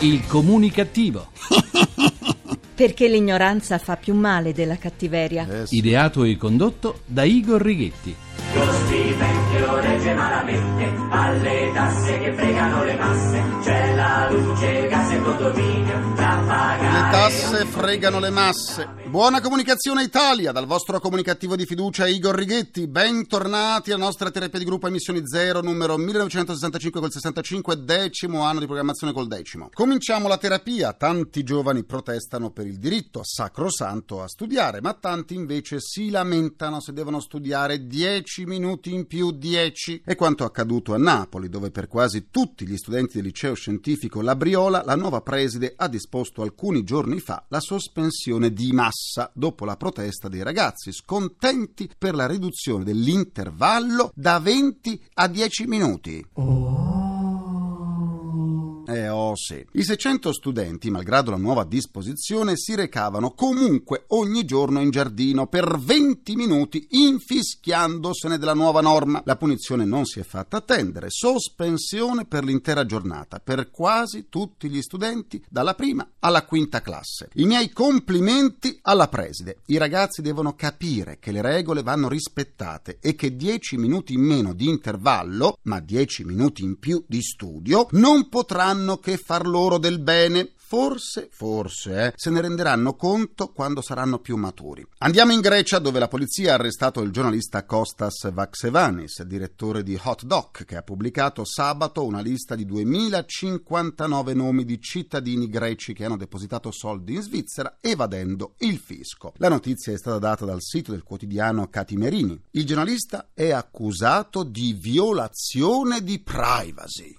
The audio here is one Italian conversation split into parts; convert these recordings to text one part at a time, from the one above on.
Il comunicativo. Perché l'ignoranza fa più male della cattiveria. Eh sì. Ideato e condotto da Igor Righetti. Regge malamente alle tasse che fregano le masse. C'è la luce, il gas e il condominio da pagare. Le tasse fregano le masse. Buona comunicazione Italia, dal vostro comunicativo di fiducia Igor Righetti. Bentornati alla nostra terapia di gruppo Emissioni Zero, numero 1965 col 65, decimo anno di programmazione col decimo. Cominciamo la terapia. Tanti giovani protestano per il diritto sacrosanto a studiare, ma tanti invece si lamentano se devono studiare 10 minuti in più 10. È quanto accaduto a Napoli, dove per quasi tutti gli studenti del liceo scientifico Labriola la nuova preside ha disposto alcuni giorni fa la sospensione di massa dopo la protesta dei ragazzi scontenti per la riduzione dell'intervallo da 20 a 10 minuti. Eh oh sì. I 600 studenti, malgrado la nuova disposizione, si recavano comunque ogni giorno in giardino per 20 minuti infischiandosene della nuova norma. La punizione non si è fatta attendere, sospensione per l'intera giornata per quasi tutti gli studenti dalla prima alla quinta classe. I miei complimenti alla preside. I ragazzi devono capire che le regole vanno rispettate e che 10 minuti in meno di intervallo, ma 10 minuti in più di studio, non potranno che far loro del bene. Forse, forse, eh, se ne renderanno conto quando saranno più maturi. Andiamo in Grecia dove la polizia ha arrestato il giornalista Kostas Vaxevanis, direttore di Hot Doc, che ha pubblicato sabato una lista di 2059 nomi di cittadini greci che hanno depositato soldi in Svizzera evadendo il fisco. La notizia è stata data dal sito del quotidiano Catimerini. Il giornalista è accusato di violazione di privacy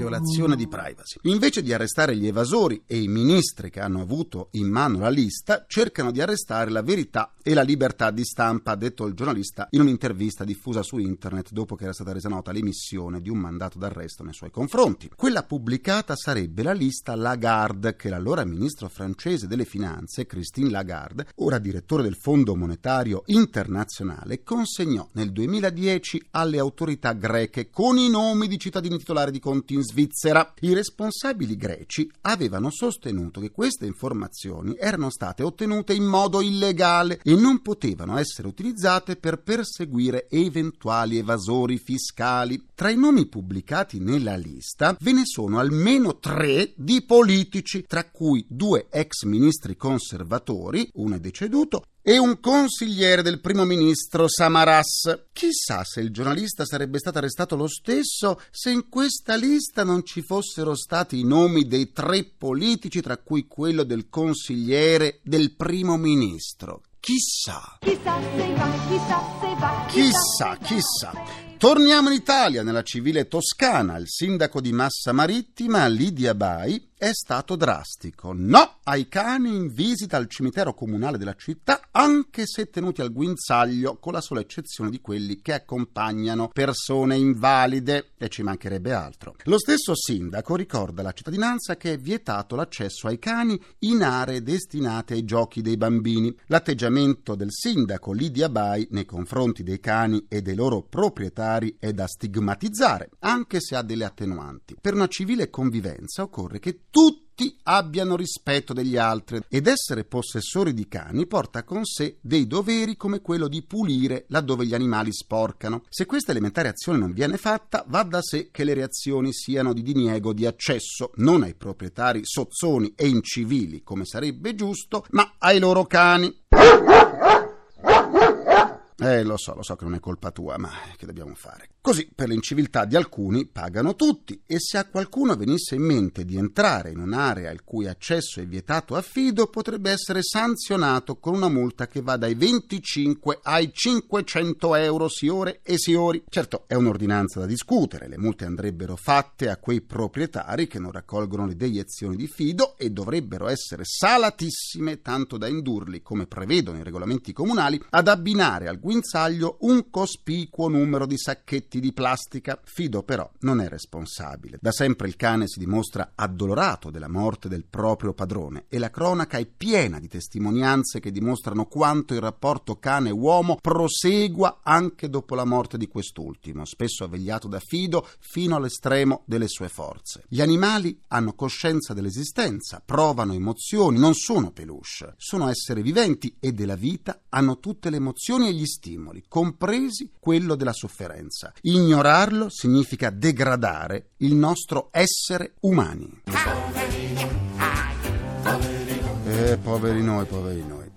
violazione di privacy. Invece di arrestare gli evasori e i ministri che hanno avuto in mano la lista, cercano di arrestare la verità e la libertà di stampa, ha detto il giornalista in un'intervista diffusa su internet dopo che era stata resa nota l'emissione di un mandato d'arresto nei suoi confronti. Quella pubblicata sarebbe la lista Lagarde che l'allora ministro francese delle finanze, Christine Lagarde, ora direttore del Fondo Monetario Internazionale, consegnò nel 2010 alle autorità greche con i nomi di cittadini titolari di conti in Svizzera. I responsabili greci avevano sostenuto che queste informazioni erano state ottenute in modo illegale e non potevano essere utilizzate per perseguire eventuali evasori fiscali. Tra i nomi pubblicati nella lista ve ne sono almeno tre di politici, tra cui due ex ministri conservatori, uno è deceduto, e un consigliere del primo ministro Samaras. Chissà se il giornalista sarebbe stato arrestato lo stesso se in questa lista non ci fossero stati i nomi dei tre politici, tra cui quello del consigliere del primo ministro. Chissà. Chissà se va, chissà se va. Chissà, chissà. Torniamo in Italia, nella civile Toscana. Il sindaco di Massa Marittima, Lidia Bai, è stato drastico. No ai cani in visita al cimitero comunale della città, anche se tenuti al guinzaglio, con la sola eccezione di quelli che accompagnano persone invalide, e ci mancherebbe altro. Lo stesso sindaco ricorda alla cittadinanza che è vietato l'accesso ai cani in aree destinate ai giochi dei bambini. L'atteggiamento del sindaco Lidia Bai nei confronti dei cani e dei loro proprietari è da stigmatizzare, anche se ha delle attenuanti. Per una civile convivenza occorre che tutti abbiano rispetto degli altri ed essere possessori di cani porta con sé dei doveri come quello di pulire laddove gli animali sporcano. Se questa elementare azione non viene fatta, va da sé che le reazioni siano di diniego di accesso non ai proprietari sozzoni e incivili, come sarebbe giusto, ma ai loro cani. Eh, lo so, lo so che non è colpa tua, ma che dobbiamo fare? Così, per l'inciviltà di alcuni, pagano tutti e se a qualcuno venisse in mente di entrare in un'area il cui accesso è vietato a fido, potrebbe essere sanzionato con una multa che va dai 25 ai 500 euro siore e siori. Certo, è un'ordinanza da discutere, le multe andrebbero fatte a quei proprietari che non raccolgono le deiezioni di fido e dovrebbero essere salatissime tanto da indurli, come prevedono i regolamenti comunali, ad abbinare al guinzaglio guinzaglio un cospicuo numero di sacchetti di plastica. Fido però non è responsabile. Da sempre il cane si dimostra addolorato della morte del proprio padrone e la cronaca è piena di testimonianze che dimostrano quanto il rapporto cane-uomo prosegua anche dopo la morte di quest'ultimo, spesso avvegliato da Fido fino all'estremo delle sue forze. Gli animali hanno coscienza dell'esistenza, provano emozioni, non sono peluche, sono esseri viventi e della vita hanno tutte le emozioni e gli stimoli, compresi quello della sofferenza. Ignorarlo significa degradare il nostro essere umani. Eh, poveri noi, poveri noi.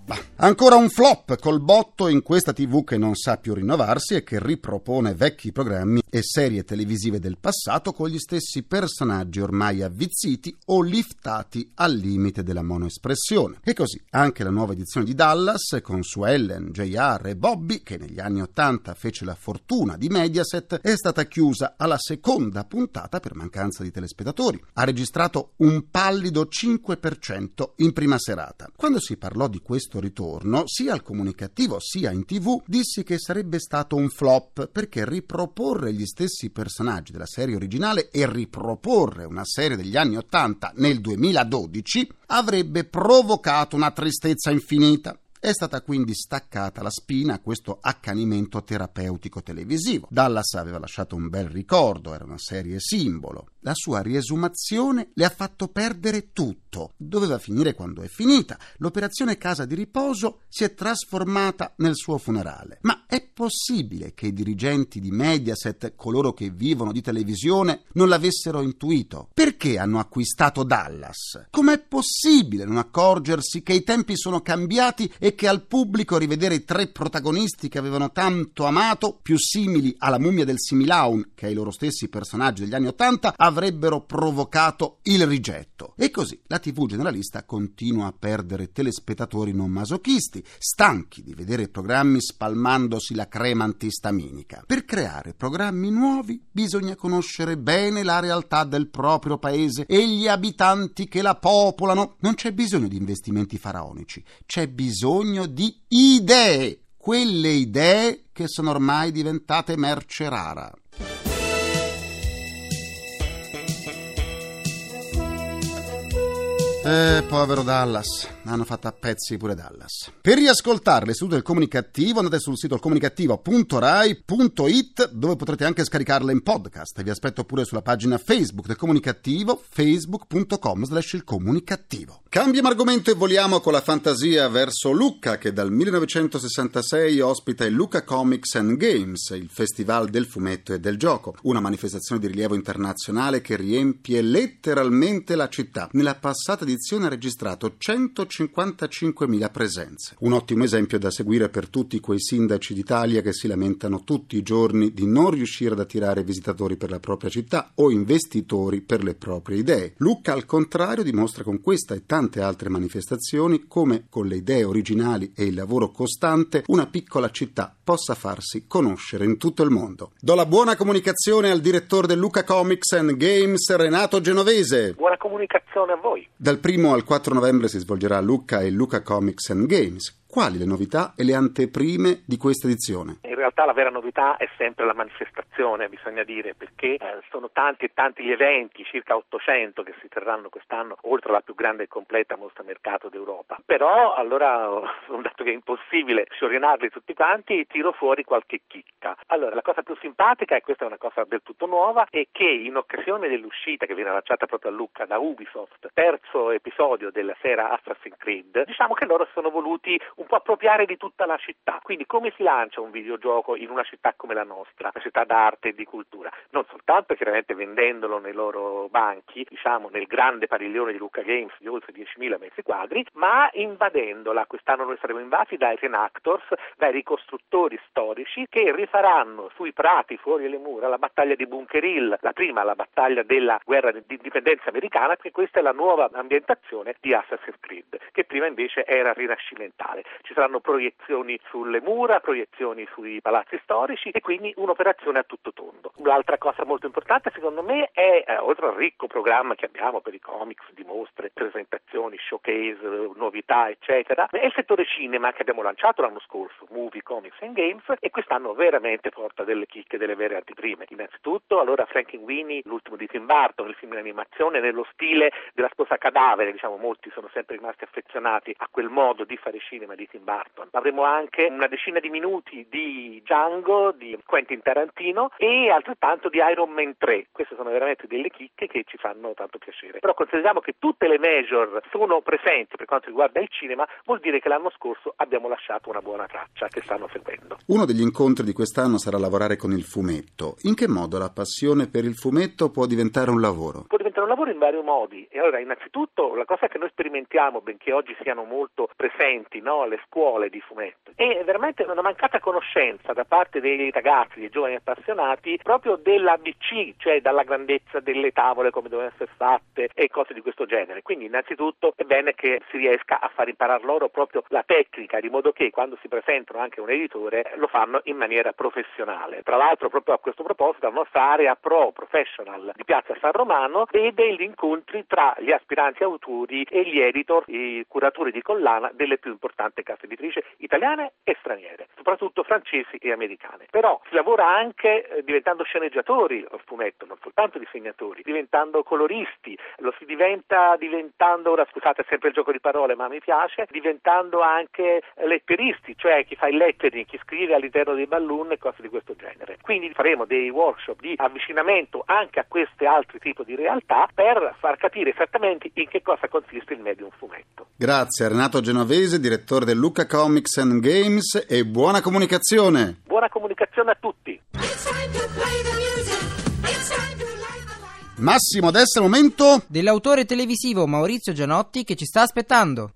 Ancora un flop col botto in questa TV che non sa più rinnovarsi e che ripropone vecchi programmi e serie televisive del passato con gli stessi personaggi ormai avvizziti o liftati al limite della monoespressione. E così anche la nuova edizione di Dallas con su Ellen, JR e Bobby, che negli anni Ottanta fece la fortuna di Mediaset, è stata chiusa alla seconda puntata per mancanza di telespettatori. Ha registrato un pallido 5% in prima serata. Quando si parlò di questo questo ritorno, sia al comunicativo sia in tv, dissi che sarebbe stato un flop perché riproporre gli stessi personaggi della serie originale e riproporre una serie degli anni Ottanta nel 2012 avrebbe provocato una tristezza infinita. È stata quindi staccata la spina a questo accanimento terapeutico televisivo. Dallas aveva lasciato un bel ricordo, era una serie simbolo. La sua riesumazione le ha fatto perdere tutto. Doveva finire quando è finita. L'operazione casa di riposo si è trasformata nel suo funerale. Ma è possibile che i dirigenti di Mediaset, coloro che vivono di televisione, non l'avessero intuito? Perché hanno acquistato Dallas? Com'è possibile non accorgersi che i tempi sono cambiati e che al pubblico rivedere i tre protagonisti che avevano tanto amato, più simili alla mummia del Similaun che ai loro stessi personaggi degli anni Ottanta, avrebbero provocato il rigetto. E così la TV generalista continua a perdere telespettatori non masochisti, stanchi di vedere programmi spalmandosi la crema antistaminica. Per creare programmi nuovi bisogna conoscere bene la realtà del proprio paese e gli abitanti che la popolano. Non c'è bisogno di investimenti faraonici, c'è bisogno di idee, quelle idee che sono ormai diventate merce rara. Eh, povero Dallas, hanno fatto a pezzi pure Dallas. Per riascoltare sedute del comunicativo andate sul sito comunicativo.rai.it dove potrete anche scaricarle in podcast. Vi aspetto pure sulla pagina Facebook del comunicativo facebook.com slash il comunicativo. Cambiamo argomento e voliamo con la fantasia verso Lucca che dal 1966 ospita il Lucca Comics and Games, il festival del fumetto e del gioco, una manifestazione di rilievo internazionale che riempie letteralmente la città. Nella passata edizione ha registrato 155.000 presenze. Un ottimo esempio da seguire per tutti quei sindaci d'Italia che si lamentano tutti i giorni di non riuscire ad attirare visitatori per la propria città o investitori per le proprie idee. Lucca al contrario dimostra con questa e tante altre manifestazioni come con le idee originali e il lavoro costante una piccola città possa farsi conoscere in tutto il mondo. Do la buona comunicazione al direttore del Lucca Comics and Games Renato Genovese. Buona comunicazione a voi. Dal 1 al 4 novembre si svolgerà a Lucca il Lucca Comics and Games. Quali le novità e le anteprime di questa edizione? In realtà la vera novità è sempre la manifestazione, bisogna dire, perché eh, sono tanti e tanti gli eventi, circa 800 che si terranno quest'anno, oltre alla più grande e completa mostra mercato d'Europa. Però allora, dato che è impossibile sciorinarli tutti quanti, tiro fuori qualche chicca. Allora, la cosa più simpatica, e questa è una cosa del tutto nuova, è che in occasione dell'uscita che viene lanciata proprio a Lucca da Ubisoft, terzo episodio della sera Assassin's Creed, diciamo che loro sono voluti appropriare di tutta la città. Quindi come si lancia un videogioco in una città come la nostra, una città d'arte e di cultura? Non soltanto chiaramente vendendolo nei loro banchi, diciamo nel grande padiglione di Lucca Games di oltre 10.000 metri quadri, ma invadendola. Quest'anno noi saremo invasi dai reenactors, dai ricostruttori storici che rifaranno sui prati fuori le mura la battaglia di Bunker Hill, la prima la battaglia della guerra di indipendenza americana, perché questa è la nuova ambientazione di Assassin's Creed, che prima invece era rinascimentale. Ci saranno proiezioni sulle mura, proiezioni sui palazzi storici e quindi un'operazione a tutto tondo. L'altra cosa molto importante secondo me è, eh, oltre al ricco programma che abbiamo per i comics, di mostre, presentazioni, showcase, novità, eccetera, è il settore cinema che abbiamo lanciato l'anno scorso, Movie, Comics and Games, e quest'anno veramente porta delle chicche, delle vere antiprime. Innanzitutto, allora Frankenweenie, l'ultimo di Tim Burton, il film in animazione, nello stile della sposa cadavere, diciamo, molti sono sempre rimasti affezionati a quel modo di fare cinema di Tim Burton. Avremo anche una decina di minuti di Django, di Quentin Tarantino e altrettanto di Iron Man 3. Queste sono veramente delle chicche che ci fanno tanto piacere. Però consideriamo che tutte le major sono presenti per quanto riguarda il cinema, vuol dire che l'anno scorso abbiamo lasciato una buona traccia che stanno seguendo. Uno degli incontri di quest'anno sarà lavorare con il fumetto. In che modo la passione per il fumetto può diventare un lavoro? Può diventare un lavoro in vari modi. E allora, innanzitutto, la cosa che noi sperimentiamo, benché oggi siano molto presenti no, le scuole di fumetto, è veramente una mancata conoscenza da parte dei ragazzi, dei giovani appassionati, proprio dell'ABC, cioè dalla grandezza delle tavole, come devono essere fatte e cose di questo genere. Quindi, innanzitutto, è bene che si riesca a far imparare loro proprio la tecnica, di modo che quando si presentano anche un editore lo fanno in maniera professionale. Tra l'altro, proprio a questo proposito, la nostra area pro professional di Piazza San Romano vede gli incontri tra gli aspiranti autori e gli editor, i curatori di collana delle più importanti case editrici italiane e straniere, soprattutto francesi e americane. Però si lavora anche eh, diventando sceneggiatori al fumetto, non soltanto disegnatori, diventando coloristi, lo si diventa diventando, ora scusate sempre il gioco di parole ma mi piace, diventando anche letteristi, cioè chi fa il lettering, chi scrive all'interno dei balloon e cose di questo genere. Quindi faremo dei workshop di avvicinamento anche a questi altri tipi di realtà per far capire esattamente in che cosa consiste il medium fumetto. Grazie Renato Genovese, direttore del Luca Comics and Games e buona comunicazione. Buona comunicazione a tutti. Massimo, adesso è il momento dell'autore televisivo Maurizio Gianotti che ci sta aspettando.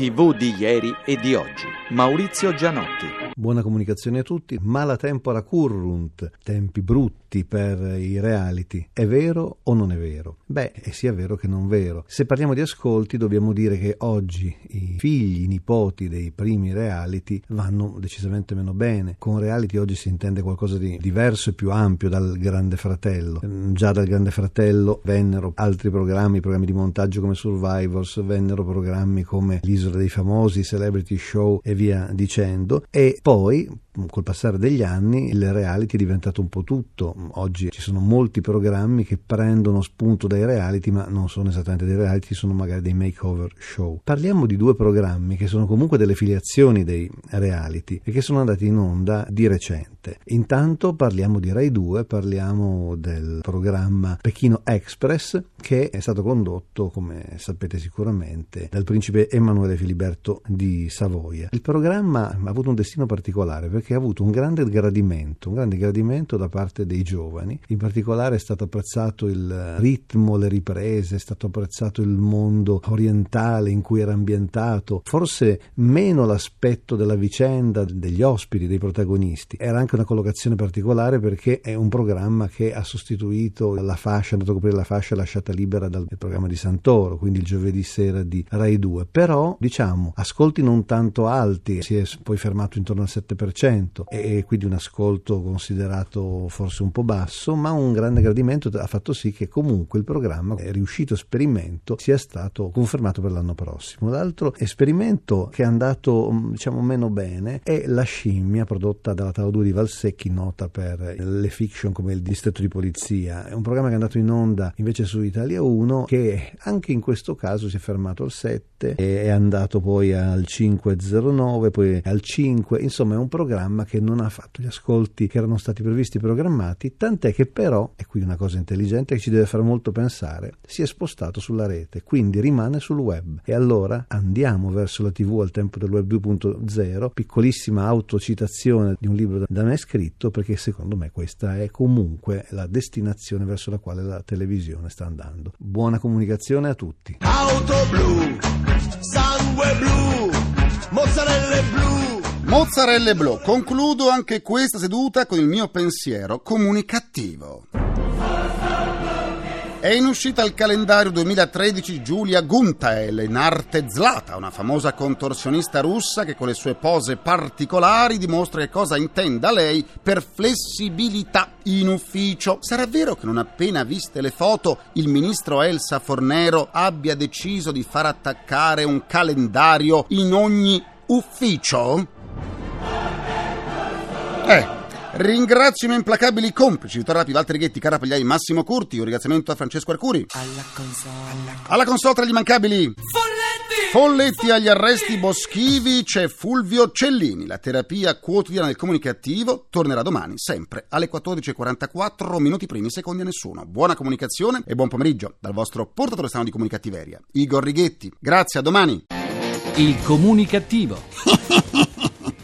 TV di ieri e di oggi. Maurizio Gianotti. Buona comunicazione a tutti. Mala tempora currunt, tempi brutti per i reality. È vero o non è vero? Beh, è sia vero che non vero. Se parliamo di ascolti, dobbiamo dire che oggi i figli, i nipoti dei primi reality vanno decisamente meno bene. Con reality oggi si intende qualcosa di diverso e più ampio dal Grande Fratello. Già dal Grande Fratello vennero altri programmi, programmi di montaggio come Survivors, vennero programmi come L'Isola dei Famosi, Celebrity Show e via dicendo. E poi col passare degli anni il reality è diventato un po' tutto. Oggi ci sono molti programmi che prendono spunto dai reality, ma non sono esattamente dei reality, sono magari dei makeover show. Parliamo di due programmi che sono comunque delle filiazioni dei reality e che sono andati in onda di recente. Intanto parliamo di Rai 2, parliamo del programma Pechino Express che è stato condotto, come sapete sicuramente, dal principe Emanuele Filiberto di Savoia. Il programma ha avuto un destino particolare perché ha avuto un grande gradimento, un grande gradimento da parte dei giovani. In particolare è stato apprezzato il ritmo, le riprese, è stato apprezzato il mondo orientale in cui era ambientato, forse meno l'aspetto della vicenda, degli ospiti, dei protagonisti. Era anche una collocazione particolare perché è un programma che ha sostituito la fascia, è andato a coprire la fascia lasciata libera dal programma di Santoro, quindi il giovedì sera di Rai 2. Però, diciamo, ascolti non tanto alti, si è poi fermato intorno al 7%, e quindi un ascolto considerato forse un po' basso, ma un grande gradimento ha fatto sì che comunque il programma è riuscito esperimento sia stato confermato per l'anno prossimo. L'altro esperimento che è andato diciamo meno bene è La scimmia prodotta dalla Tao 2 di Valsecchi, nota per le fiction come il distretto di polizia. È un programma che è andato in onda invece su Italia 1 che anche in questo caso si è fermato al 7 e è andato poi al 509, poi al 5, insomma è un programma che non ha fatto gli ascolti che erano stati previsti programmati, tant'è che però, e qui una cosa intelligente che ci deve fare molto pensare, si è spostato sulla rete, quindi rimane sul web. E allora andiamo verso la TV al tempo del web 2.0, piccolissima autocitazione di un libro da me scritto, perché secondo me questa è comunque la destinazione verso la quale la televisione sta andando. Buona comunicazione a tutti. Auto blu, sangue blu, mozzarelle blu. Mozzarelle blu. Concludo anche questa seduta con il mio pensiero comunicativo. È in uscita il calendario 2013 Giulia Guntael, in arte Zlata, una famosa contorsionista russa che con le sue pose particolari dimostra che cosa intenda lei per flessibilità in ufficio. Sarà vero che non appena viste le foto il ministro Elsa Fornero abbia deciso di far attaccare un calendario in ogni ufficio? Eh. Ringrazio i miei implacabili complici, Vittorio Rapi, Walter Righetti, Cara Pagliai, Massimo Curti. Un ringraziamento a Francesco Arcuri. Alla console. Alla console tra gli immancabili. Folletti! Folletti agli arresti boschivi c'è Fulvio Cellini. La terapia quotidiana del comunicativo tornerà domani, sempre alle 14.44, minuti primi, secondi a nessuno. Buona comunicazione e buon pomeriggio dal vostro portatore strano di comunicattiveria, Igor Righetti. Grazie, a domani. Il comunicativo.